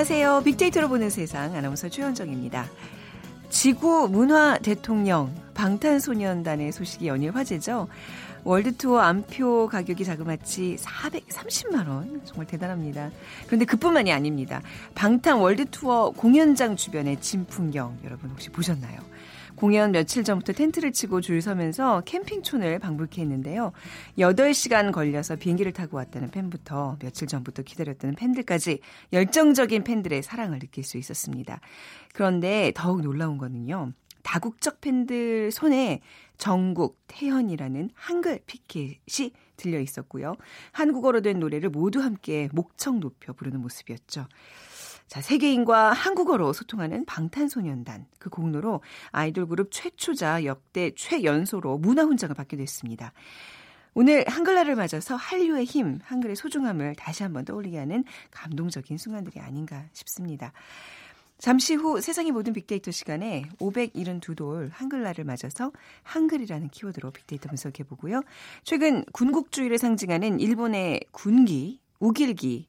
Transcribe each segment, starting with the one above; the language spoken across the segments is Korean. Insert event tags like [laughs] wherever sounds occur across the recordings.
안녕하세요. 빅데이터로 보는 세상 아나운서 최현정입니다. 지구 문화 대통령 방탄소년단의 소식이 연일 화제죠. 월드투어 암표 가격이 자그마치 430만 원. 정말 대단합니다. 그런데 그뿐만이 아닙니다. 방탄 월드투어 공연장 주변의 진풍경 여러분 혹시 보셨나요? 공연 며칠 전부터 텐트를 치고 줄 서면서 캠핑촌을 방불케 했는데요. 8시간 걸려서 비행기를 타고 왔다는 팬부터 며칠 전부터 기다렸다는 팬들까지 열정적인 팬들의 사랑을 느낄 수 있었습니다. 그런데 더욱 놀라운 거는요. 다국적 팬들 손에 정국, 태연이라는 한글 피켓이 들려 있었고요. 한국어로 된 노래를 모두 함께 목청 높여 부르는 모습이었죠. 자, 세계인과 한국어로 소통하는 방탄소년단. 그 공로로 아이돌 그룹 최초자 역대 최연소로 문화훈장을 받게 됐습니다. 오늘 한글날을 맞아서 한류의 힘, 한글의 소중함을 다시 한번 떠올리게 하는 감동적인 순간들이 아닌가 싶습니다. 잠시 후 세상의 모든 빅데이터 시간에 572돌 한글날을 맞아서 한글이라는 키워드로 빅데이터 분석해 보고요. 최근 군국주의를 상징하는 일본의 군기, 욱일기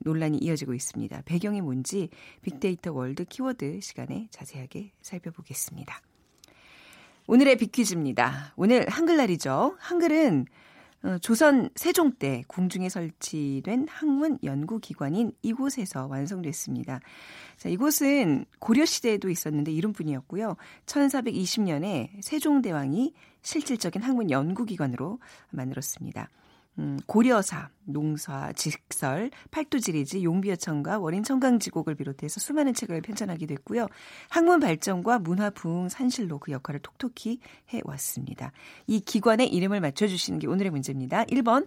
논란이 이어지고 있습니다. 배경이 뭔지 빅데이터 월드 키워드 시간에 자세하게 살펴보겠습니다. 오늘의 빅퀴즈입니다. 오늘 한글날이죠. 한글은 어, 조선 세종 때 궁중에 설치된 학문 연구 기관인 이곳에서 완성됐습니다. 자, 이곳은 고려 시대에도 있었는데 이름뿐이었고요. 1420년에 세종대왕이 실질적인 학문 연구 기관으로 만들었습니다. 음, 고려사, 농사, 직설, 팔도지리지, 용비어천과 원인청강지곡을 비롯해서 수많은 책을 편찬하게 됐고요. 학문 발전과 문화 부흥 산실로 그 역할을 톡톡히 해왔습니다. 이 기관의 이름을 맞춰주시는 게 오늘의 문제입니다. 1번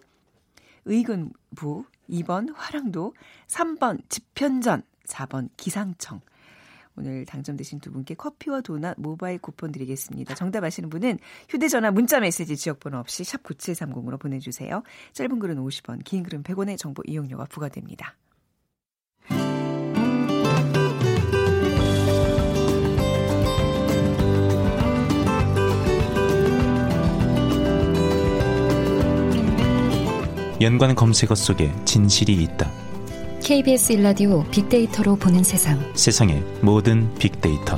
의근부, 2번 화랑도, 3번 집현전, 4번 기상청. 오늘 당첨되신 두 분께 커피와 도넛 모바일 쿠폰 드리겠습니다. 정답 아시는 분은 휴대전화 문자 메시지 지역번호 없이 샵 9730으로 보내주세요. 짧은 글은 50원, 긴 글은 100원의 정보 이용료가 부과됩니다. 연관 검색어 속에 진실이 있다. KBS 일라디오 빅데이터로 보는 세상. 세상의 모든 빅데이터.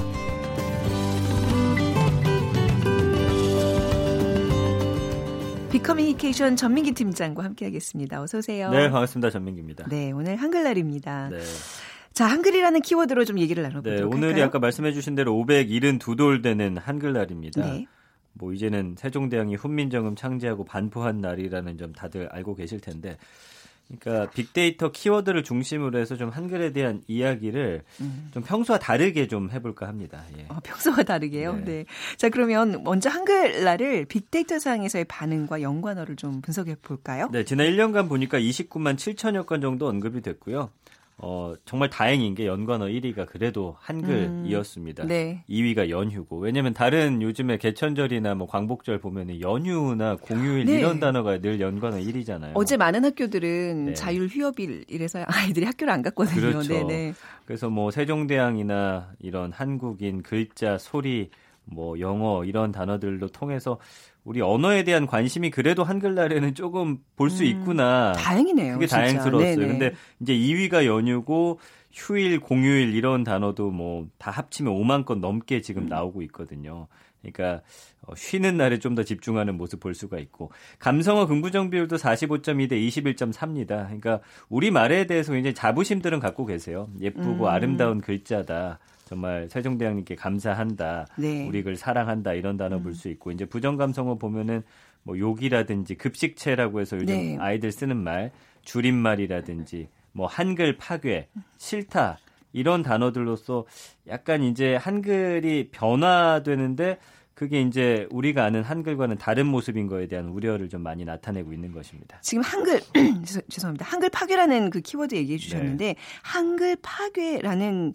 빅커뮤니케이션 전민기 팀장과 함께하겠습니다. 어서 오세요. 네, 반갑습니다. 전민기입니다. 네, 오늘 한글날입니다. 네. 자, 한글이라는 키워드로 좀 얘기를 나눠보도록 네, 오늘이 할까요? 아까 말씀해주신 대로 572돌 되는 한글날입니다. 네. 뭐 이제는 세종대왕이 훈민정음 창제하고 반포한 날이라는 점 다들 알고 계실 텐데 그러니까 빅데이터 키워드를 중심으로 해서 좀 한글에 대한 이야기를 음. 좀 평소와 다르게 좀 해볼까 합니다. 예. 어, 평소와 다르게요. 네. 네. 자 그러면 먼저 한글날을 빅데이터 상에서의 반응과 연관어를 좀 분석해 볼까요? 네, 지난 1년간 보니까 29만 7천여 건 정도 언급이 됐고요. 어, 정말 다행인 게 연관어 1위가 그래도 한글이었습니다. 음, 네. 2위가 연휴고. 왜냐면 다른 요즘에 개천절이나 뭐 광복절 보면은 연휴나 공휴일 네. 이런 단어가 늘 연관어 1위잖아요. 어제 많은 학교들은 네. 자율 휴업일 이래서 [laughs] 아이들이 학교를 안 갔거든요. 그렇죠. 네네. 네. 그래서 뭐 세종대왕이나 이런 한국인 글자, 소리, 뭐 영어 이런 단어들로 통해서 우리 언어에 대한 관심이 그래도 한글날에는 조금 볼수 음, 있구나. 다행이네요. 그게 진짜. 다행스러웠어요. 네네. 근데 이제 2위가 연휴고 휴일, 공휴일 이런 단어도 뭐 다 합치면 5만 건 넘게 지금 음. 나오고 있거든요. 그러니까 어, 쉬는 날에 좀 더 집중하는 모습 볼 수가 있고 감성어 긍부정 비율도 45.2 대 21.3입니다. 그러니까 우리 말에 대해서 굉장히 자부심들은 갖고 계세요. 예쁘고 음. 아름다운 글자다. 정말 세종대왕님께 감사한다. 네. 우리 글 사랑한다. 이런 단어 음. 볼수 있고 이제 부정 감성어 보면은 뭐 욕이라든지 급식체라고 해서 요즘 네. 아이들 쓰는 말 줄임말이라든지 뭐 한글 파괴, 싫다 이런 단어들로서 약간 이제 한글이 변화되는데 그게 이제 우리가 아는 한글과는 다른 모습인 거에 대한 우려를 좀 많이 나타내고 있는 것입니다. 지금 한글 [clears throat] 죄송합니다. 한글 파괴라는 그 키워드 얘기해 주셨는데 네. 한글 파괴라는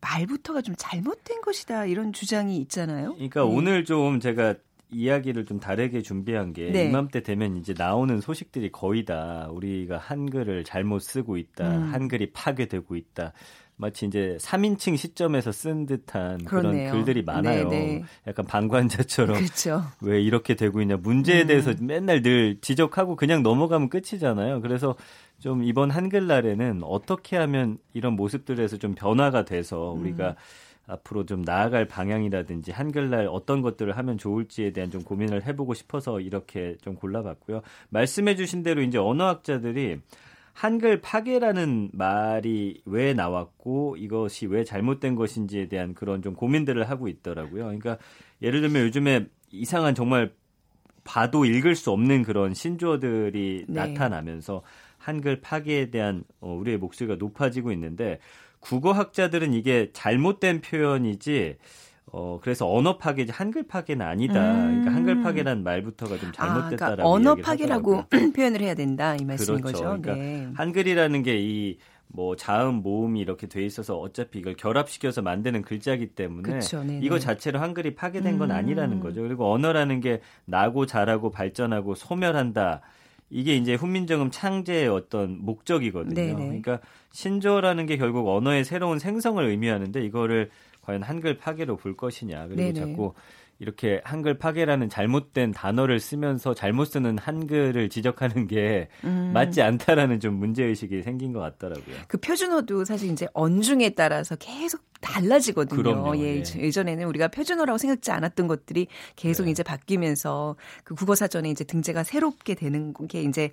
말부터가 좀 잘못된 것이다 이런 주장이 있잖아요. 그러니까 네. 오늘 좀 제가 이야기를 좀 다르게 준비한 게 네. 이맘때 되면 이제 나오는 소식들이 거의 다 우리가 한글을 잘못 쓰고 있다, 음. 한글이 파괴되고 있다. 마치 이제 3인칭 시점에서 쓴 듯한 그렇네요. 그런 글들이 많아요. 네, 네. 약간 방관자처럼 그렇죠. 왜 이렇게 되고 있냐 문제에 음. 대해서 맨날 늘 지적하고 그냥 넘어가면 끝이잖아요. 그래서 좀 이번 한글날에는 어떻게 하면 이런 모습들에서 좀 변화가 돼서 우리가 음. 앞으로 좀 나아갈 방향이라든지 한글날 어떤 것들을 하면 좋을지에 대한 좀 고민을 해보고 싶어서 이렇게 좀 골라봤고요. 말씀해주신 대로 이제 언어학자들이 한글 파괴라는 말이 왜 나왔고 이것이 왜 잘못된 것인지에 대한 그런 좀 고민들을 하고 있더라고요. 그러니까 예를 들면 요즘에 이상한 정말 봐도 읽을 수 없는 그런 신조어들이 네. 나타나면서 한글 파괴에 대한 어, 우리의 목소리가 높아지고 있는데 국어학자들은 이게 잘못된 표현이지 어 그래서 언어 파괴지 한글 파괴는 아니다. 음. 그러니까 한글 파괴라는 말부터가 좀 아, 잘못됐다라고 그러니까 언어 파괴라고. [clears throat] 표현을 해야 된다 이 말씀인 그렇죠. 거죠. 그러니까 네. 한글이라는 게이 뭐 자음 모음이 이렇게 돼 있어서 어차피 이걸 결합시켜서 만드는 글자기 때문에 그쵸, 네네. 이거 자체로 한글이 파괴된 건 음. 아니라는 거죠. 그리고 언어라는 게 나고 자라고 발전하고 소멸한다. 이게 이제 훈민정음 창제의 어떤 목적이거든요. 네네. 그러니까 신조어라는 게 결국 언어의 새로운 생성을 의미하는데 이거를 과연 한글 파괴로 볼 것이냐. 그리고 네네. 자꾸 이렇게 한글 파괴라는 잘못된 단어를 쓰면서 잘못 쓰는 한글을 지적하는 게 음. 맞지 않다라는 좀 문제 의식이 생긴 것 같더라고요. 그 표준어도 사실 이제 언중에 따라서 계속 달라지거든요. 그럼요, 예, 예. 예전에는 우리가 표준어라고 생각지 않았던 것들이 계속 네. 이제 바뀌면서 그 국어 사전에 이제 등재가 새롭게 되는 게 이제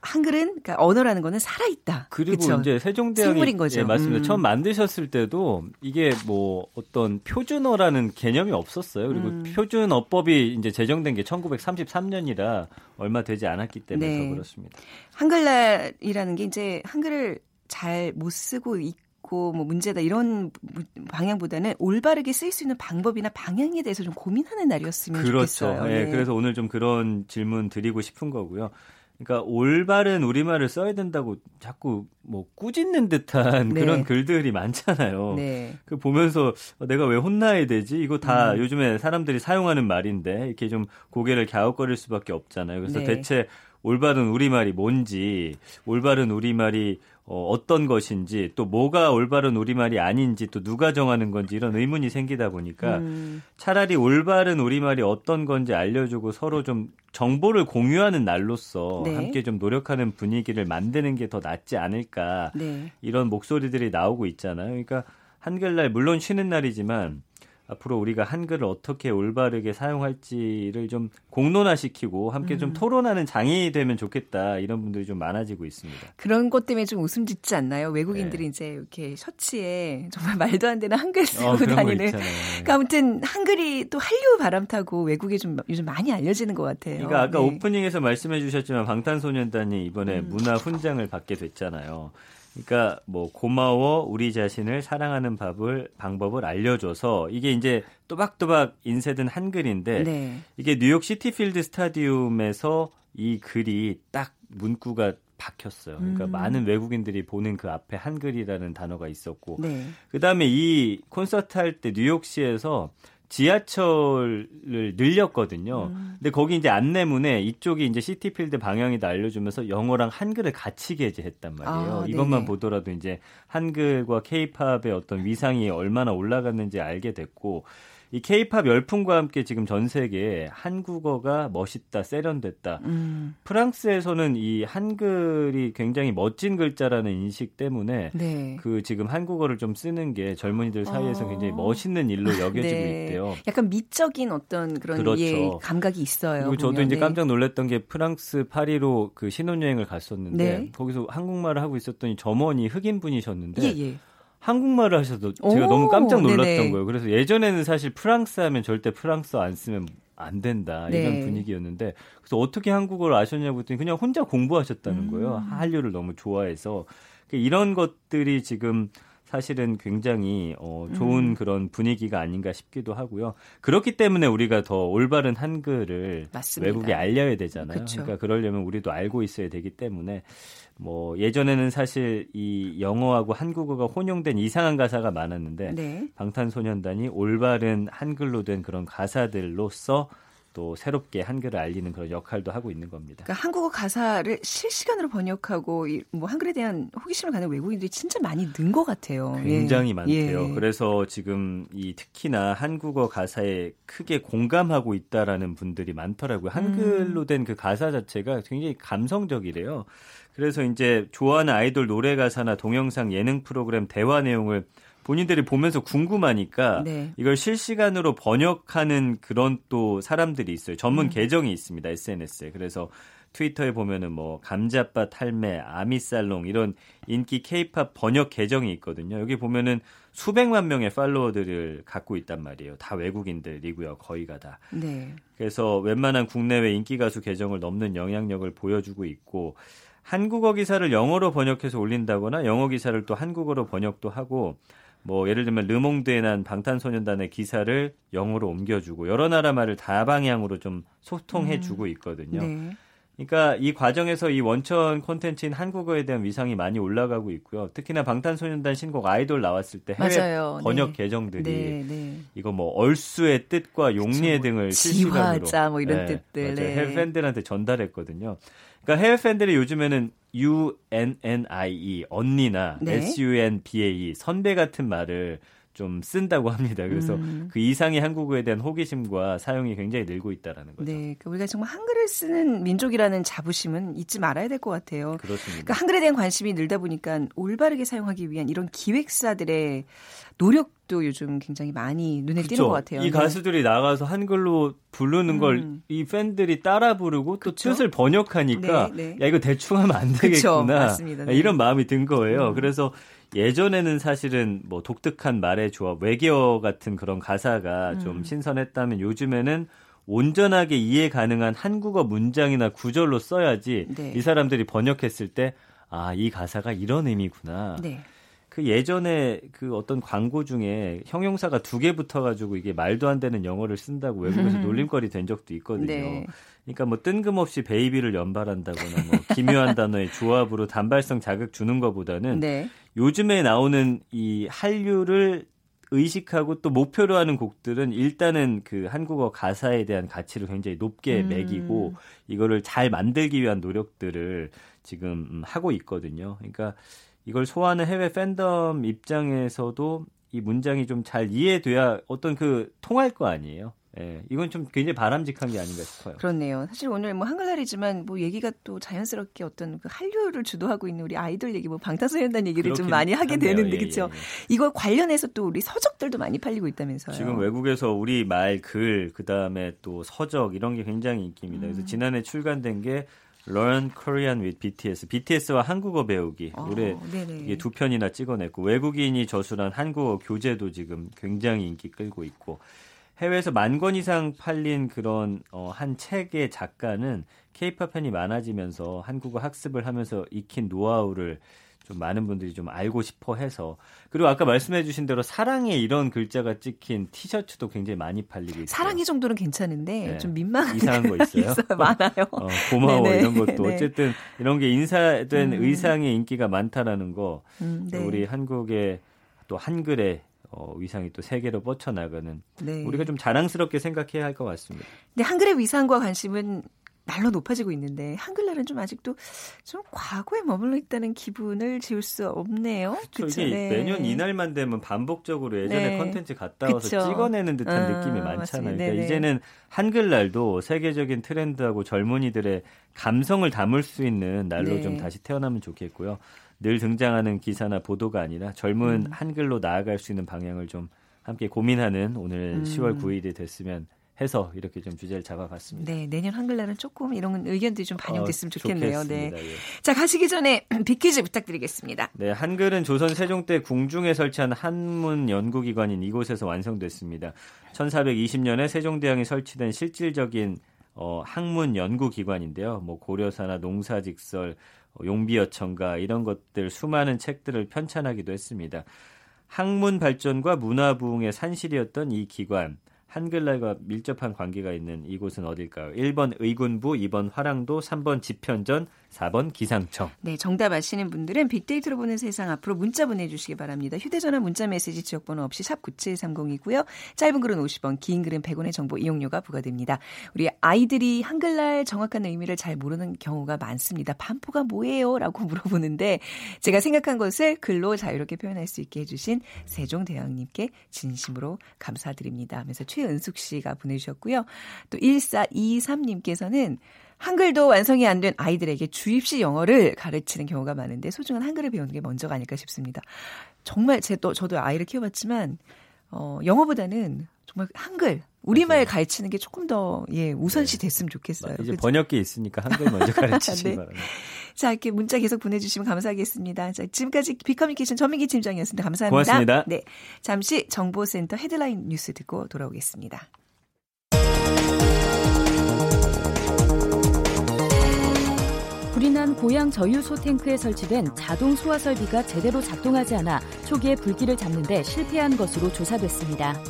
한글은 그러니까 언어라는 거는 살아 있다. 그리고 그쵸? 이제 세종대왕이 거죠. 예, 맞습니다. 음. 처음 만드셨을 때도 이게 뭐 어떤 표준어라는 개념이 없었어요. 그리고 음. 표준어법이 이제 제정된 게 1933년이라 얼마 되지 않았기 때문에 네. 더 그렇습니다. 한글날이라는 게 이제 한글을 잘 못 쓰고 있고 뭐 문제다 이런 무- 방향보다는 올바르게 쓸수 있는 방법이나 방향에 대해서 좀 고민하는 날이었으면 그렇죠. 좋겠어요. 예, 네. 그래서 오늘 좀 그런 질문 드리고 싶은 거고요. 그러니까 올바른 우리말을 써야 된다고 자꾸 뭐 꾸짖는 듯한 네. 그런 글들이 많잖아요. 네. 그 보면서 어, 내가 왜 혼나야 되지? 이거 다 음. 요즘에 사람들이 사용하는 말인데 이렇게 좀 고개를 갸웃거릴 수밖에 없잖아요. 그래서 네. 대체 올바른 우리말이 뭔지, 올바른 우리말이 어, 어떤 것인지, 또 뭐가 올바른 우리말이 아닌지, 또 누가 정하는 건지 이런 의문이 생기다 보니까 음. 차라리 올바른 우리말이 어떤 건지 알려주고 서로 좀 정보를 공유하는 날로서 네. 함께 좀 노력하는 분위기를 만드는 게 더 낫지 않을까 네. 이런 목소리들이 나오고 있잖아요. 그러니까 한글날 물론 쉬는 날이지만 앞으로 우리가 한글을 어떻게 올바르게 사용할지를 좀 공론화시키고 함께 좀 음. 토론하는 장이 되면 좋겠다 이런 분들이 좀 많아지고 있습니다. 그런 것 때문에 좀 웃음 짓지 않나요? 외국인들이 네. 이제 이렇게 셔츠에 정말 말도 안 되는 한글 쓰고 어, 그런 거 다니는. 있잖아요. 그러니까 아무튼 한글이 또 한류 바람 타고 외국에 좀 요즘 많이 알려지는 것 같아요. 그러니까 아까 네. 오프닝에서 말씀해 주셨지만 방탄소년단이 이번에 음. 문화 훈장을 받게 됐잖아요. 그러니까 뭐 고마워 우리 자신을 사랑하는 밥을 방법을 알려줘서 이게 이제 또박또박 인쇄된 한글인데 네. 이게 뉴욕 시티필드 스타디움에서 이 글이 딱 문구가 박혔어요. 그러니까 음. 많은 외국인들이 보는 그 앞에 한글이라는 단어가 있었고 네. 그다음에 이 콘서트 할 때 뉴욕시에서 지하철을 늘렸거든요. 음. 근데 거기 이제 안내문에 이쪽이 이제 시티필드 방향이다 알려주면서 영어랑 한글을 같이 게재했단 말이에요. 아, 이것만. 보더라도 이제 한글과 케이팝의 어떤 위상이 얼마나 올라갔는지 알게 됐고 이 케이팝 열풍과 함께 지금 전 세계에 한국어가 멋있다, 세련됐다. 음. 프랑스에서는 이 한글이 굉장히 멋진 글자라는 인식 때문에 네. 그 지금 한국어를 좀 쓰는 게 젊은이들 사이에서 어. 굉장히 멋있는 일로 여겨지고 네. 있대요. 약간 미적인 어떤 그런 그렇죠. 예, 감각이 있어요. 그리고 저도 보면. 이제 네. 깜짝 놀랐던 게 프랑스 파리로 그 신혼여행을 갔었는데 네. 거기서 한국말을 하고 있었더니 점원이 흑인 분이셨는데 예, 예. 한국말을 하셔서 제가 오, 너무 깜짝 놀랐던 네네. 거예요. 그래서 예전에는 사실 프랑스 하면 절대 프랑스어 안 쓰면 안 된다 이런 네. 분위기였는데 그래서 어떻게 한국어를 아셨냐고 했더니 그냥 혼자 공부하셨다는 음. 거예요. 한류를 너무 좋아해서 그러니까 이런 것들이 지금 사실은 굉장히 어, 좋은 음. 그런 분위기가 아닌가 싶기도 하고요. 그렇기 때문에 우리가 더 올바른 한글을 맞습니다. 외국에 알려야 되잖아요. 그쵸. 그러니까 그러려면 우리도 알고 있어야 되기 때문에 뭐 예전에는 사실 이 영어하고 한국어가 혼용된 이상한 가사가 많았는데 네. 방탄소년단이 올바른 한글로 된 그런 가사들로서 또 새롭게 한글을 알리는 그런 역할도 하고 있는 겁니다. 그러니까 한국어 가사를 실시간으로 번역하고 뭐 한글에 대한 호기심을 갖는 외국인들이 진짜 많이 는 것 같아요. 굉장히 예. 많대요. 예. 그래서 지금 이 특히나 한국어 가사에 크게 공감하고 있다라는 분들이 많더라고요. 한글로 된 그 가사 자체가 굉장히 감성적이래요. 그래서 이제 좋아하는 아이돌 노래 가사나 동영상 예능 프로그램 대화 내용을 본인들이 보면서 궁금하니까 네. 이걸 실시간으로 번역하는 그런 또 사람들이 있어요. 전문 음. 계정이 있습니다. SNS에. 그래서 트위터에 보면은 뭐 감자밭 할매, 아미살롱 이런 인기 케이팝 번역 계정이 있거든요. 여기 보면은 수백만 명의 팔로워들을 갖고 있단 말이에요. 다 외국인들이고요. 거의가 다. 네. 그래서 웬만한 국내외 인기 가수 계정을 넘는 영향력을 보여주고 있고 한국어 기사를 영어로 번역해서 올린다거나 영어 기사를 또 한국어로 번역도 하고 뭐 예를 들면 르몽드에 방탄소년단의 기사를 영어로 옮겨주고 여러 나라 말을 다방향으로 좀 소통해주고 있거든요. 네. 그러니까 이 과정에서 이 원천 콘텐츠인 한국어에 대한 위상이 많이 올라가고 있고요. 특히나 방탄소년단 신곡 아이돌 나왔을 때 해외 맞아요. 번역 네. 계정들이 네, 네. 이거 뭐 얼수의 뜻과 용리의 그쵸, 뭐 등을 실시간으로 지화자 뭐 이런 네, 뜻들. 네. 해외 팬들한테 전달했거든요. 그러니까 해외 팬들이 요즘에는 UNNIE 언니나 네. SUNBAE 선배 같은 말을 좀 쓴다고 합니다. 그래서 음. 그 이상의 한국어에 대한 호기심과 사용이 굉장히 늘고 있다라는 거죠. 네, 그 우리가 정말 한글을 쓰는 민족이라는 자부심은 잊지 말아야 될 것 같아요. 그렇습니다. 그러니까 한글에 대한 관심이 늘다 보니까 올바르게 사용하기 위한 이런 기획사들의 노력도 요즘 굉장히 많이 눈에 띄는 것 같아요. 이 네. 가수들이 나가서 한글로 부르는 걸 음. 이 팬들이 따라 부르고 또 그쵸? 뜻을 번역하니까 네, 네. 야 이거 대충 하면 안 그쵸, 되겠구나 맞습니다. 네. 이런 마음이 든 거예요. 음. 그래서 예전에는 사실은 뭐 독특한 말의 조합, 외계어 같은 그런 가사가 음. 좀 신선했다면 요즘에는 온전하게 이해 가능한 한국어 문장이나 구절로 써야지 네. 이 사람들이 번역했을 때 아, 이 가사가 이런 의미구나. 네. 그 예전에 그 어떤 광고 중에 형용사가 두 개 붙어가지고 이게 말도 안 되는 영어를 쓴다고 외국에서 놀림거리 된 적도 있거든요. 네. 그러니까 뭐 뜬금없이 베이비를 연발한다거나 뭐 기묘한 단어의 조합으로 단발성 자극 주는 것보다는 네. 요즘에 나오는 이 한류를 의식하고 또 목표로 하는 곡들은 일단은 그 한국어 가사에 대한 가치를 굉장히 높게 음. 매기고 이거를 잘 만들기 위한 노력들을 지금 음, 하고 있거든요. 그러니까 이걸 소화하는 해외 팬덤 입장에서도 이 문장이 좀 잘 이해돼야 어떤 그 통할 거 아니에요. 예, 이건 좀 굉장히 바람직한 게 아닌가 싶어요. 그렇네요. 사실 오늘 뭐 한글날이지만 뭐 얘기가 또 자연스럽게 어떤 그 한류를 주도하고 있는 우리 아이돌 얘기, 뭐 방탄소년단 얘기를 좀 많이 하게 한데요. 되는데 예, 그렇죠. 예, 예. 이걸 관련해서 또 우리 서적들도 많이 팔리고 있다면서요. 지금 외국에서 우리 말, 글, 그 다음에 또 서적 이런 게 굉장히 인기입니다. 음. 그래서 지난해 출간된 게 Learn Korean with BTS, BTS와 한국어 배우기 어, 올해. 이게 두 편이나 찍어냈고 외국인이 저술한 한국어 교재도 지금 굉장히 인기 끌고 있고 해외에서 만 권 이상 팔린 그런 어, 한 책의 작가는 케이팝 팬이 많아지면서 한국어 학습을 하면서 익힌 노하우를 좀 많은 분들이 좀 알고 싶어 해서 그리고 아까 말씀해 주신 대로 사랑에 이런 글자가 찍힌 티셔츠도 굉장히 많이 팔리고 있어요. 사랑의 정도는 괜찮은데 네. 좀 민망한 이상한 거 [laughs] 있어요? 많아요. 어, 고마워 네네. 이런 것도 [laughs] 네. 어쨌든 이런 게 인사된 음. 의상의 인기가 많다라는 거 음, 네. 우리 한국의 또 한글의 어, 위상이 또 세계로 뻗쳐나가는 네. 우리가 좀 자랑스럽게 생각해야 할 것 같습니다. 근데 한글의 위상과 관심은 날로 높아지고 있는데 한글날은 좀 아직도 좀 과거에 머물러 있다는 기분을 지울 수 없네요. 이게 네. 매년 이날만 되면 반복적으로 예전에 네. 컨텐츠 갔다 와서 그쵸. 찍어내는 듯한 아, 느낌이 많잖아요. 그러니까 네네. 이제는 한글날도 세계적인 트렌드하고 젊은이들의 감성을 담을 수 있는 날로 네. 좀 다시 태어나면 좋겠고요. 늘 등장하는 기사나 보도가 아니라 젊은 음. 한글로 나아갈 수 있는 방향을 좀 함께 고민하는 오늘 음. 10월 9일이 됐으면 해서 이렇게 좀 주제를 잡아봤습니다. 네, 내년 한글날은 조금 이런 의견들이 좀 반영됐으면 어, 좋겠네요. 네. 예. 자, 가시기 전에 [clears throat] 빅퀴즈 부탁드리겠습니다. 네, 한글은 조선 세종 때 궁중에 설치한 한문 연구기관인 이곳에서 완성됐습니다. 1420년에 세종대왕이 설치된 실질적인 어, 학문 연구기관인데요. 뭐 고려사나 농사직설, 어, 용비어천가 이런 것들 수많은 책들을 편찬하기도 했습니다. 학문 발전과 문화 부흥의 산실이었던 이 기관 한글날과 밀접한 관계가 있는 이곳은 어딜까요? 1번 의군부, 2번 화랑도, 3번 집현전, 4번 기상청. 네, 정답 아시는 분들은 빅데이터로 보는 세상 앞으로 문자 보내주시기 바랍니다. 휴대전화 문자 메시지 지역번호 없이 샵 9730이고요. 짧은 글은 50원, 긴 글은 100원의 정보 이용료가 부과됩니다. 우리 아이들이 한글날 정확한 의미를 잘 모르는 경우가 많습니다. 반포가 뭐예요? 라고 물어보는데 제가 생각한 것을 글로 자유롭게 표현할 수 있게 해주신 세종대왕님께 진심으로 감사드립니다. 하면서 최 은숙 씨가 보내주셨고요. 또 1423님께서는 한글도 완성이 안 된 아이들에게 주입식 영어를 가르치는 경우가 많은데 소중한 한글을 배우는 게 먼저가 아닐까 싶습니다. 정말 제 또 저도 아이를 키워봤지만 어, 영어보다는 정말 한글 우리말 맞아요. 가르치는 게 조금 더 예, 우선시 네. 됐으면 좋겠어요. 이제 그렇죠? 번역기 있으니까 한글 먼저 [laughs] 가르치시기 네. 바랍니다. 자, 이렇게 문자 계속 보내주시면 감사하겠습니다. 자, 지금까지 비커뮤니케이션 전민기 팀장이었습니다. 감사합니다. 고맙습니다. 네, 잠시 정보센터 헤드라인 뉴스 듣고 돌아오겠습니다. 불이 난 고양 저유소 탱크에 설치된 자동 소화 설비가 제대로 작동하지 않아 초기에 불길을 잡는데 실패한 것으로 조사됐습니다.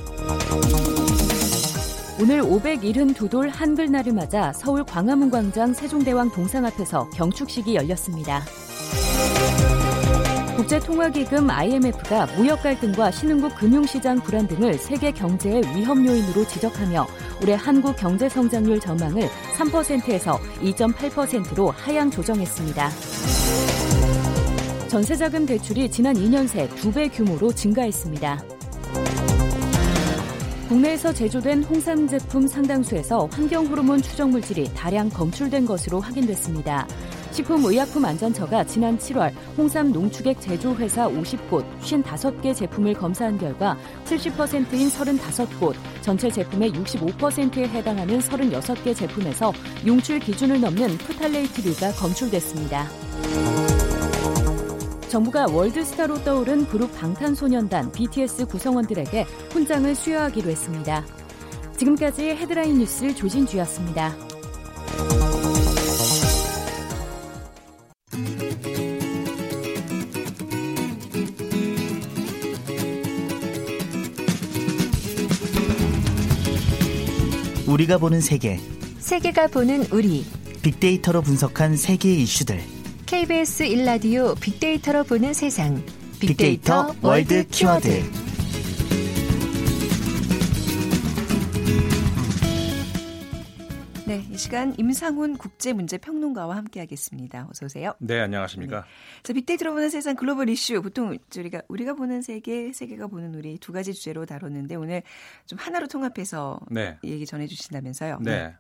오늘 572돌 한글날을 맞아 서울 광화문 광장 세종대왕 동상 앞에서 경축식이 열렸습니다. 국제통화기금 IMF가 무역 갈등과 신흥국 금융시장 불안 등을 세계 경제의 위험 요인으로 지적하며 올해 한국 경제 성장률 전망을 3%에서 2.8%로 하향 조정했습니다. 전세자금 대출이 지난 2년 새 2배 규모로 증가했습니다. 국내에서 제조된 홍삼 제품 상당수에서 환경 호르몬 추정 물질이 다량 검출된 것으로 확인됐습니다. 식품의약품안전처가 지난 7월 홍삼 농축액 제조회사 50곳 55개 제품을 검사한 결과 70%인 35곳, 전체 제품의 65%에 해당하는 36개 제품에서 용출 기준을 넘는 프탈레이트류가 검출됐습니다. 정부가 월드스타로 떠오른 그룹 방탄소년단 BTS 구성원들에게 훈장을 수여하기로 했습니다. 지금까지 헤드라인 뉴스 조진주였습니다. 우리가 보는 세계 세계가 보는 우리 빅데이터로 분석한 세계 이슈들 KBS 1라디오 빅데이터로 보는 세상. 빅데이터, 빅데이터 월드 키워드. 네, 이 시간 임상훈 국제문제평론가와 함께하겠습니다. 어서 오세요. 네, 안녕하십니까. 네. 자, 빅데이터로 보는 세상 글로벌 이슈 보통 우리가 우리가 보는 세계, 세계가 보는 우리 두 가지 주제로 다뤘는데 오늘 좀 하나로 통합해서 네. 얘기 전해주신다면서요. 네. 네.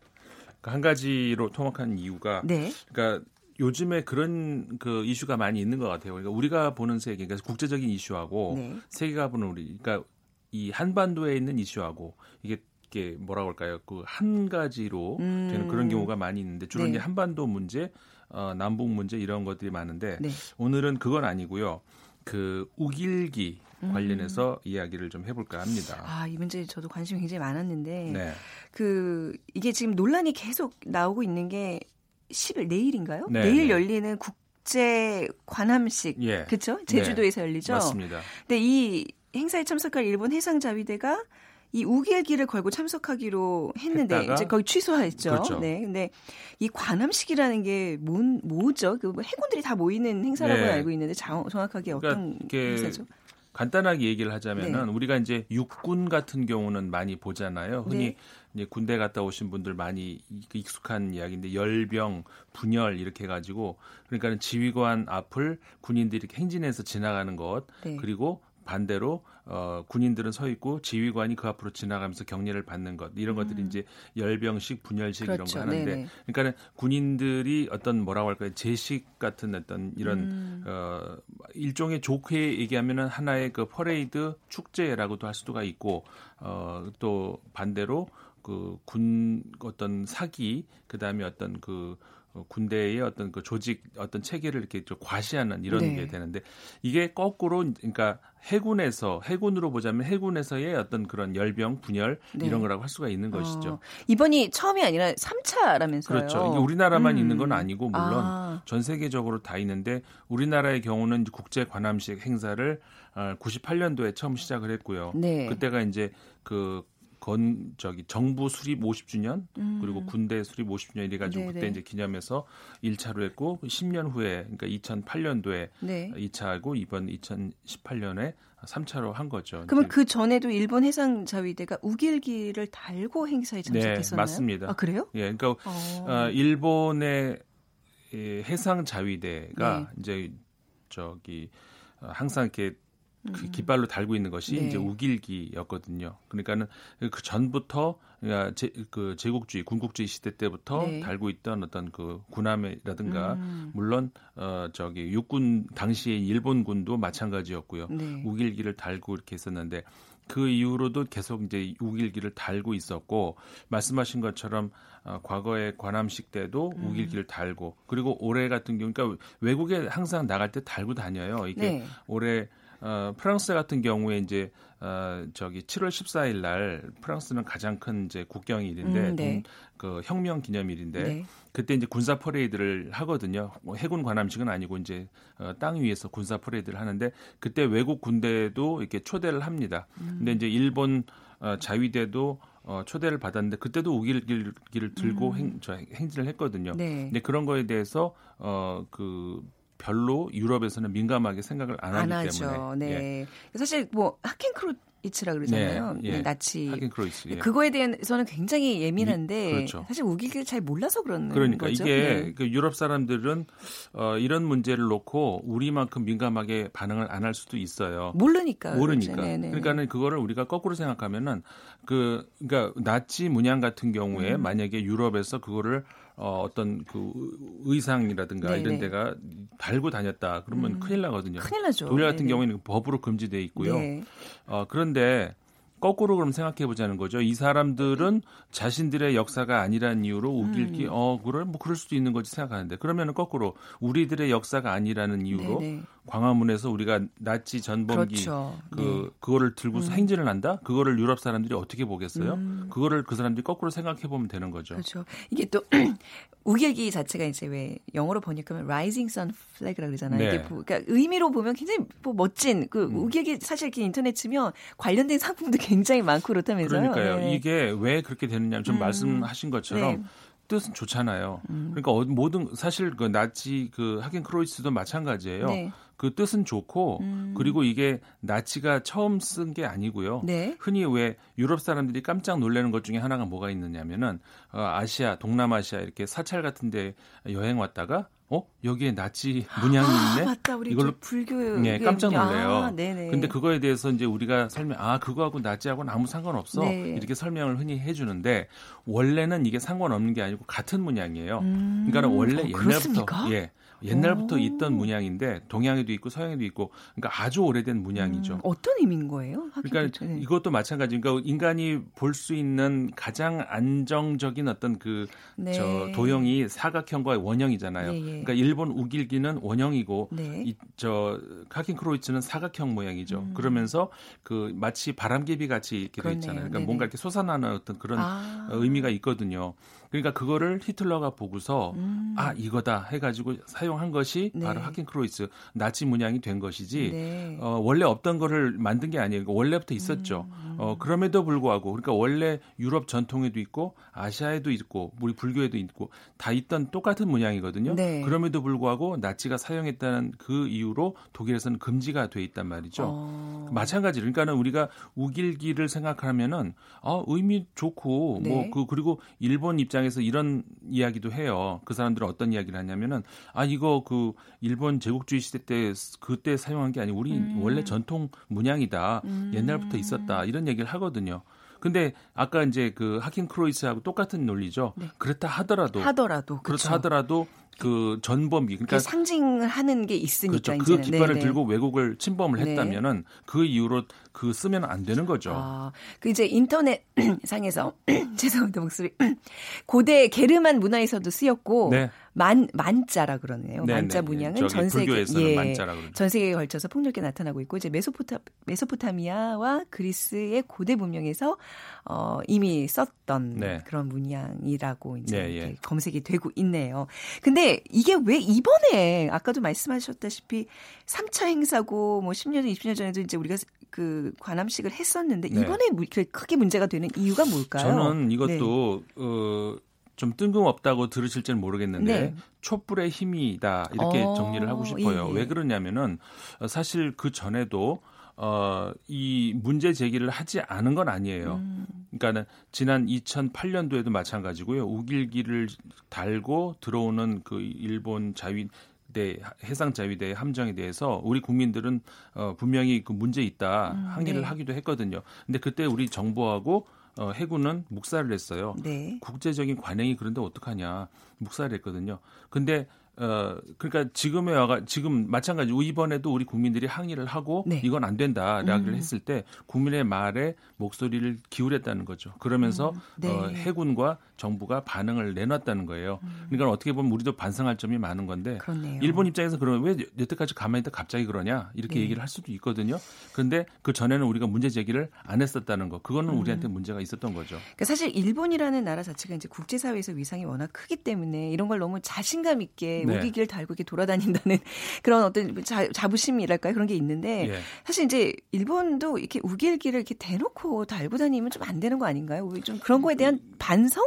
한 가지로 통합한 이유가 네. 그러니까 요즘에 그런 그 이슈가 많이 있는 것 같아요. 그러니까 우리가 보는 세계, 그러니까 국제적인 이슈하고 네. 세계가 보는 우리, 그러니까 이 한반도에 있는 이슈하고 이게 이게 뭐라고 할까요? 그 한 가지로 음. 되는 그런 경우가 많이 있는데 주로 네. 이제 한반도 문제, 어, 남북 문제 이런 것들이 많은데 네. 오늘은 그건 아니고요. 그 우길기 음. 관련해서 이야기를 좀 해볼까 합니다. 아, 이 문제 저도 관심이 굉장히 많았는데, 네. 그, 이게 지금 논란이 계속 나오고 있는 게 10일 내일인가요? 네, 내일 네. 열리는 국제 관함식 예. 그렇죠? 제주도에서 네. 열리죠. 맞습니다. 근데 이 행사에 참석할 일본 해상 자위대가 이 우길기를 걸고 참석하기로 했는데 이제 거의 취소했죠. 그렇죠. 네. 근데 이 관함식이라는 게 뭔, 뭐죠? 그뭐 해군들이 다 모이는 행사라고 네. 알고 있는데 정확하게 어떤 그러니까 행사죠? 간단하게 얘기를 하자면은 네. 우리가 이제 육군 같은 경우는 많이 보잖아요. 흔히 네. 군대 갔다 오신 분들 많이 익숙한 이야기인데 열병, 분열 이렇게 해가지고 그러니까는 지휘관 앞을 군인들이 이렇게 행진해서 지나가는 것 네. 그리고 반대로 어, 군인들은 서 있고 지휘관이 그 앞으로 지나가면서 격려를 받는 것 이런 음. 것들이 이제 열병식, 분열식 그렇죠. 이런 거 하는데 네네. 그러니까는 군인들이 어떤 뭐라고 할까요 제식 같은 어떤 이런 음. 어, 일종의 좋게 얘기하면은 하나의 그 퍼레이드 축제라고도 할 수가 있고 어, 또 반대로 그군 어떤 사기 그다음에 어떤 그 어, 군대의 어떤 그 조직 어떤 체계를 이렇게 좀 과시하는 이런 네. 게 되는데 이게 거꾸로 그러니까 해군에서 해군으로 보자면 해군에서의 어떤 그런 열병 분열 네. 이런 거라고 할 수가 있는 것이죠. 어, 이번이 처음이 아니라 3차라면서요. 그렇죠. 이게 우리나라만 음. 있는 건 아니고 물론 아. 전 세계적으로 다 있는데 우리나라의 경우는 국제 관함식 행사를 98년도에 어, 처음 시작을 했고요. 네. 그때가 이제 그 건 저기 정부 수립 50주년 음. 그리고 군대 수립 50주년 이래 가지고. 그때 이제 기념해서 1차로 했고 10년 후에 그러니까 2008년도에 네. 2차하고 이번 2018년에 3차로 한 거죠. 그러면. 그 전에도 일본 해상 자위대가 우길기를 달고 행사에 네, 참석했었나요? 맞습니다. 아 그래요? 예, 그러니까 어. 어, 일본의 이 해상 자위대가 네. 이제 저기 어, 항상 이렇게 그 음. 깃발로 달고 있는 것이 네. 이제 우길기였거든요. 그러니까는 그 전부터 제, 그 제국주의, 군국주의 시대 때부터 네. 달고 있던 어떤 그 군함이라든가 음. 물론 어 저기 육군 당시에 일본군도 마찬가지였고요. 네. 우길기를 달고 이렇게 했었는데 그 이후로도 계속 이제 우길기를 달고 있었고 말씀하신 것처럼 어, 과거에 관함식 때도 음. 우길기를 달고 그리고 올해 같은 경우 그러니까 외국에 항상 나갈 때 달고 다녀요. 이게 네. 올해 어, 프랑스 같은 경우에 이제 어, 저기 7월 14일 날 프랑스는 가장 큰 이제 국경일인데 음, 네. 동- 그 혁명 기념일인데 네. 그때 이제 군사 퍼레이드를 하거든요. 뭐 해군 관함식은 아니고 이제 어, 땅 위에서 군사 퍼레이드를 하는데 그때 외국 군대도 이렇게 초대를 합니다. 음. 근데 이제 일본 어, 자위대도 어, 초대를 받았는데 그때도 욱일기를 들고 행, 저, 행진을 했거든요. 음. 네. 근데 그런 거에 대해서 어, 그 별로 유럽에서는 민감하게 생각을 안 하기 안 하죠. 때문에 예. 네. 사실 뭐 하켄크로이츠라 그러잖아요. 네, 예. 네, 나치. 하켄크로이츠. 예. 그거에 대해서는 굉장히 예민한데 미- 그렇죠. 사실 욱일기를 잘 몰라서 그런 그러니까 거죠. 이게 네. 그 유럽 사람들은 어, 이런 문제를 놓고 우리만큼 민감하게 반응을 안 할 수도 있어요. 모르니까. 모르니까. 그렇죠. 그러니까는 그거를 우리가 거꾸로 생각하면은 그 그러니까 나치 문양 같은 경우에 음. 만약에 유럽에서 그거를 어, 어떤 그 의상이라든가 네네. 이런 데가 달고 다녔다 그러면 음. 큰일 나거든요. 큰일 나죠. 독일 같은 네네. 경우에는 법으로 금지돼 있고요. 네. 어, 그런데 거꾸로 그럼 생각해 보자는 거죠. 이 사람들은 자신들의 역사가 아니라는 이유로 우길기 음. 어 그래 뭐 그럴 수도 있는 거지 생각하는데 그러면은 거꾸로 우리들의 역사가 아니라는 이유로 네네. 광화문에서 우리가 나치 전범기 그렇죠. 그 네. 그거를 들고서 음. 행진을 한다? 그거를 유럽 사람들이 어떻게 보겠어요? 음. 그거를 그 사람들이 거꾸로 생각해 보면 되는 거죠. 그렇죠. 이게 또 [clears throat] 우길기 자체가 이제 왜 영어로 번역하면 Rising Sun Flag이라 그러잖아요. 네. 그러니까 의미로 보면 굉장히 뭐 멋진 그 음. 우길기 사실 이렇게 인터넷 치면 관련된 [laughs] 상품도 굉장히 많고 그렇다면서요. 그러니까요. 네네. 이게 왜 그렇게 되느냐 좀 음. 말씀하신 것처럼 네. 뜻은 좋잖아요. 음. 그러니까 어- 모든 사실 그 나치 그 하긴 크로이스도 마찬가지예요. 네. 그 뜻은 좋고 음. 그리고 이게 나치가 처음 쓴 게 아니고요. 네. 흔히 왜 유럽 사람들이 깜짝 놀라는 것 중에 하나가 뭐가 있느냐면은 어, 아시아, 동남아시아 이렇게 사찰 같은데 여행 왔다가 어 여기에 나치 문양이 아, 있네. 맞다. 우리 이걸로 저 불교 네, 깜짝 놀래요. 아, 네네. 근데 그거에 대해서 이제 우리가 설명, 아, 그거하고 나치하고는 아무 상관없어. 네. 이렇게 설명을 흔히 해주는데, 원래는 이게 상관없는 게 아니고 같은 문양이에요. 음. 그러니까 원래 어, 옛날부터, 그렇습니까? 예. 옛날부터 오. 있던 문양인데, 동양에도 있고 서양에도 있고, 그러니까 아주 오래된 문양이죠. 음, 어떤 의미인 거예요? 그러니까 네. 이것도 마찬가지. 그러니까 인간이 볼 수 있는 가장 안정적인 어떤 그 네. 저 도형이 사각형과 원형이잖아요. 예, 예. 그러니까 일본 우길기는 원형이고 네. 이, 저 카킨 크로이츠는 사각형 모양이죠. 음. 그러면서 그 마치 바람개비 같이 이렇게 돼 그렇네요. 있잖아요. 그러니까 네네. 뭔가 이렇게 솟아나는 어떤 그런 아. 의미가 있거든요. 그러니까 그거를 히틀러가 보고서 음. 아 이거다 해가지고 사용 한 것이 네. 바로 하킨 크로이츠 나치 문양이 된 것이지. 네. 어, 원래 없던 거를 만든 게 아니에요. 그러니까 원래부터 있었죠. 음. 어, 그럼에도 불구하고, 그러니까 원래 유럽 전통에도 있고, 아시아에도 있고, 우리 불교에도 있고, 다 있던 똑같은 문양이거든요. 네. 그럼에도 불구하고, 나치가 사용했다는 그 이유로 독일에서는 금지가 돼 있단 말이죠. 어. 마찬가지로, 그러니까는 우리가 우길기를 생각하면은, 아, 의미 좋고, 네. 뭐, 그, 그리고 일본 입장에서 이런 이야기도 해요. 그 사람들은 어떤 이야기를 하냐면은, 아, 이거 그, 일본 제국주의 시대 때, 그때 사용한 게 아니고, 우리 음. 원래 전통 문양이다. 음. 옛날부터 있었다. 이런 얘기를 하거든요. 근데 아까 이제 그 하킨 크로이스하고 똑같은 논리죠. 네. 그렇다 하더라도 하더라도 그렇다 그렇죠. 하더라도 그 전범기 그 그러니까 상징하는 게 있으니까 그렇죠. 그. 깃발을 네네. 들고 외국을 침범을 네. 했다면은 그 이후로 그 쓰면 안 되는 거죠. 아, 그 이제 인터넷 [clears throat] 상에서 [clears throat] 죄송합니다 목소리 [clears throat] 고대 게르만 문화에서도 쓰였고 네. 만 만자라 그러네요. 네, 만자 네, 네. 문양은 전 세계 예. 전 세계에 걸쳐서 폭넓게 나타나고 있고 이제 메소포타 메소포타미아와 그리스의 고대 문명에서 어, 이미 썼던 네. 그런 문양이라고 이제 네, 예. 검색이 되고 있네요. 근데 이게 왜 이번에 아까도 말씀하셨다시피 3차 행사고 뭐 10년 전 20년 전에도 이제 우리가 그 관함식을 했었는데 네. 이번에 크게 문제가 되는 이유가 뭘까요? 저는 이것도 네. 어, 좀 뜬금없다고 들으실지는 모르겠는데 네. 촛불의 힘이다 이렇게 어, 정리를 하고 싶어요. 예. 왜 그러냐면은 사실 그 전에도 어, 이 문제 제기를 하지 않은 건 아니에요. 음. 그러니까는 지난 2008년도에도 마찬가지고요. 우길기를 달고 들어오는 그 일본 자위 대 해상 자위대 함정에 대해서 우리 국민들은 어, 분명히 그 문제 있다 음, 항의를 네. 하기도 했거든요. 근데 그때 우리 정부하고 어, 해군은 묵살을 했어요. 네. 국제적인 관행이 그런데 어떡하냐 묵살을 했거든요. 근데 어 그러니까 지금에 와가 지금 마찬가지 이번에도 우리 국민들이 항의를 하고 네. 이건 안 된다라고 음. 했을 때 국민의 말에 목소리를 기울였다는 거죠. 그러면서 음. 네. 어, 해군과 정부가 반응을 내놨다는 거예요. 음. 그러니까 어떻게 보면 우리도 반성할 점이 많은 건데 그렇네요. 일본 입장에서 그러면 왜 여태까지 가만히 있다 갑자기 그러냐 이렇게 네. 얘기를 할 수도 있거든요. 그런데 그 전에는 우리가 문제 제기를 안 했었다는 거 그거는 음. 우리한테 문제가 있었던 거죠. 그러니까 사실 일본이라는 나라 자체가 이제 국제사회에서 위상이 워낙 크기 때문에 이런 걸 너무 자신감 있게 네. 우기길 달고 이렇게 돌아다닌다는 [laughs] 그런 어떤 자, 부심이랄까요 그런 게 있는데 예. 사실 이제 일본도 이렇게 우길기를 이렇게 대놓고 달고 다니면 좀 안 되는 거 아닌가요? 좀 그런 거에 대한 반성?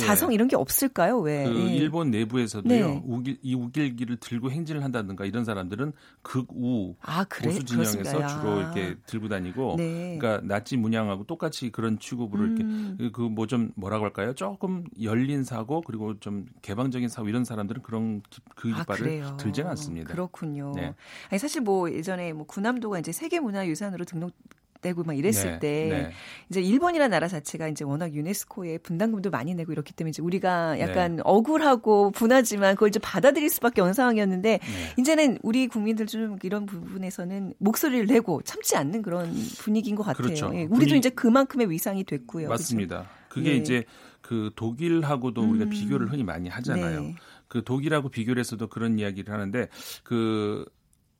예. 자성 예. 이런 게 없을까요? 왜? 그 예. 일본 내부에서도요. 네. 우길, 이 우길기를 들고 행진을 한다든가 이런 사람들은 극우 아, 그래? 보수 진영에서? 주로 이렇게 들고 다니고 네. 그러니까 나치 문양하고 똑같이 그런 취급으로 음. 이렇게 그 뭐 좀 뭐라고 할까요? 조금 열린 사고 그리고 좀 개방적인 사고 이런 사람들은 그런 그 깃발을 아, 들지는 않습니다. 그렇군요. 네. 아니 사실 뭐 예전에 뭐 군함도가 이제 세계 문화유산으로 등록 되고 막 이랬을 네, 때 네. 이제 일본이라는 나라 자체가 이제 워낙 유네스코에 분담금도 많이 내고 이렇기 때문에 이제 우리가 약간 네. 억울하고 분하지만 그걸 이제 받아들일 수밖에 없는 상황이었는데 네. 이제는 우리 국민들 좀 이런 부분에서는 목소리를 내고 참지 않는 그런 분위기인 것 같아요. 그렇죠. 예, 우리도 분위... 이제 그만큼의 위상이 됐고요. 맞습니다. 그렇죠? 그게 네. 이제 그 독일하고도 우리가 음. 비교를 흔히 많이 하잖아요. 네. 그 독일하고 비교를 해서도 그런 이야기를 하는데 그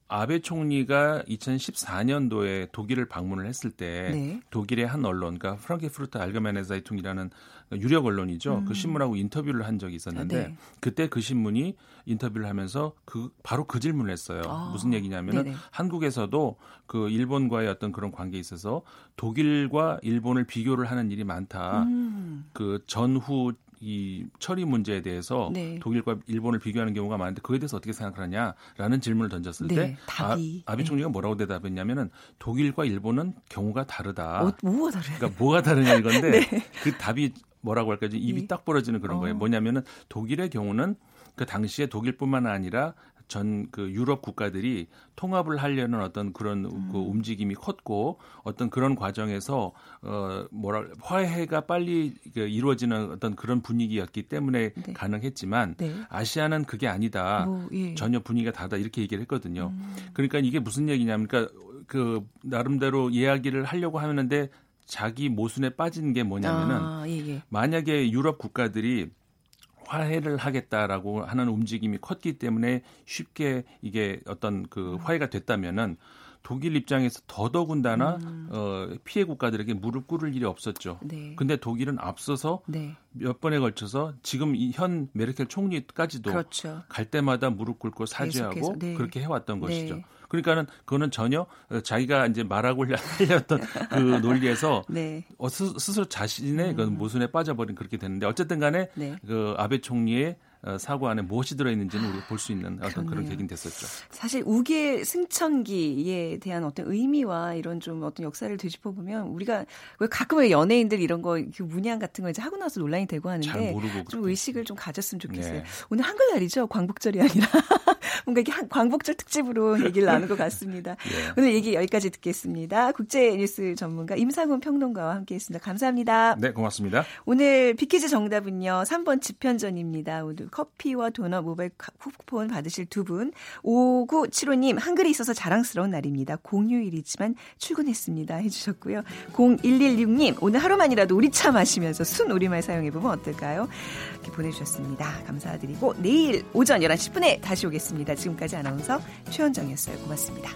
아베 총리가 2014년도에 독일을 방문을 했을 때 네. 독일의 한 언론, 그러니까 프랑크푸르트 알게메네 자이퉁이라는 유력 언론이죠. 그 음. 그 신문하고 인터뷰를 한 적이 있었는데 네. 그때 그 신문이 인터뷰를 하면서 그 바로 그 질문을 했어요. 아. 무슨 얘기냐면은. 한국에서도 그 일본과의 어떤 그런 관계에 있어서 독일과 일본을 비교를 하는 일이 많다. 음. 그 전후 이 처리 문제에 대해서 네. 독일과 일본을 비교하는 경우가 많은데 그에 대해서 어떻게 생각하느냐라는 질문을 던졌을 네, 때 답이. 아, 아베 네. 총리가 뭐라고 대답했냐면은 독일과 일본은 경우가 다르다. 어, 뭐가 다르 그러니까 뭐가 다르냐 이건데 [laughs] 네. 그 답이 뭐라고 할까요? 입이 네. 딱 벌어지는 그런 어. 거예요. 뭐냐면은 독일의 경우는 그 당시에 독일뿐만 아니라 전 그 유럽 국가들이 통합을 하려는 어떤 그런 음. 그 움직임이 컸고 어떤 그런 과정에서 어 뭐라 화해가 빨리 그 이루어지는 어떤 그런 분위기였기 때문에 네. 가능했지만 네. 아시아는 그게 아니다. 뭐, 예. 전혀 분위기가 다르다 이렇게 얘기를 했거든요. 음. 그러니까 이게 무슨 얘기냐면 그러니까 그 나름대로 이야기를 하려고 하는데 자기 모순에 빠진 게 뭐냐면은 아, 예, 예. 만약에 유럽 국가들이 화해를 하겠다라고 하는 움직임이 컸기 때문에 쉽게 이게 어떤 그 화해가 됐다면은 독일 입장에서 더더군다나 음. 어, 피해 국가들에게 무릎 꿇을 일이 없었죠. 네. 근데 독일은 앞서서 네. 몇 번에 걸쳐서 지금 이 현 메르켈 총리까지도 그렇죠. 갈 때마다 무릎 꿇고 사죄하고 네. 그렇게 해왔던 것이죠. 네. 그러니까는 그거는 전혀 자기가 이제 말하고 하려던 [laughs] 그 논리에서 네. 어, 스스로 자신의 그 음. 모순에 빠져버린 그렇게 되는데 어쨌든 간에 네. 그 아베 총리의 어, 사고 안에 무엇이 들어있는지는 우리가 볼 수 있는 어떤 그러네요. 그런 계기는 됐었죠. 사실 우기의 승천기에 대한 어떤 의미와 이런 좀 어떤 역사를 되짚어 보면 우리가 왜 가끔 왜 연예인들 이런 거 문양 같은 거 이제 하고 나서 논란이 되고 하는데 좀 의식을 좀 가졌으면 좋겠어요. 네. 오늘 한글날이죠. 광복절이 아니라 [laughs] 뭔가 이게 광복절 특집으로 얘기를 나눈 것 같습니다. 네. [laughs] 오늘 얘기 여기까지 듣겠습니다. 국제 뉴스 전문가 임상훈 평론가와 함께했습니다. 감사합니다. 네, 고맙습니다. 오늘 비키즈 정답은요. 3번 지편전입니다. 오늘 커피와 도넛 모바일 쿠폰 받으실 두 분. 5975님, 한글이 있어서 자랑스러운 날입니다. 공휴일이지만 출근했습니다. 해주셨고요. 0116님, 오늘 하루만이라도 우리 차 마시면서 순 우리말 사용해보면 어떨까요? 이렇게 보내주셨습니다. 감사드리고 내일 오전 11시 10분에 다시 오겠습니다. 지금까지 아나운서 최현정이었어요. 고맙습니다.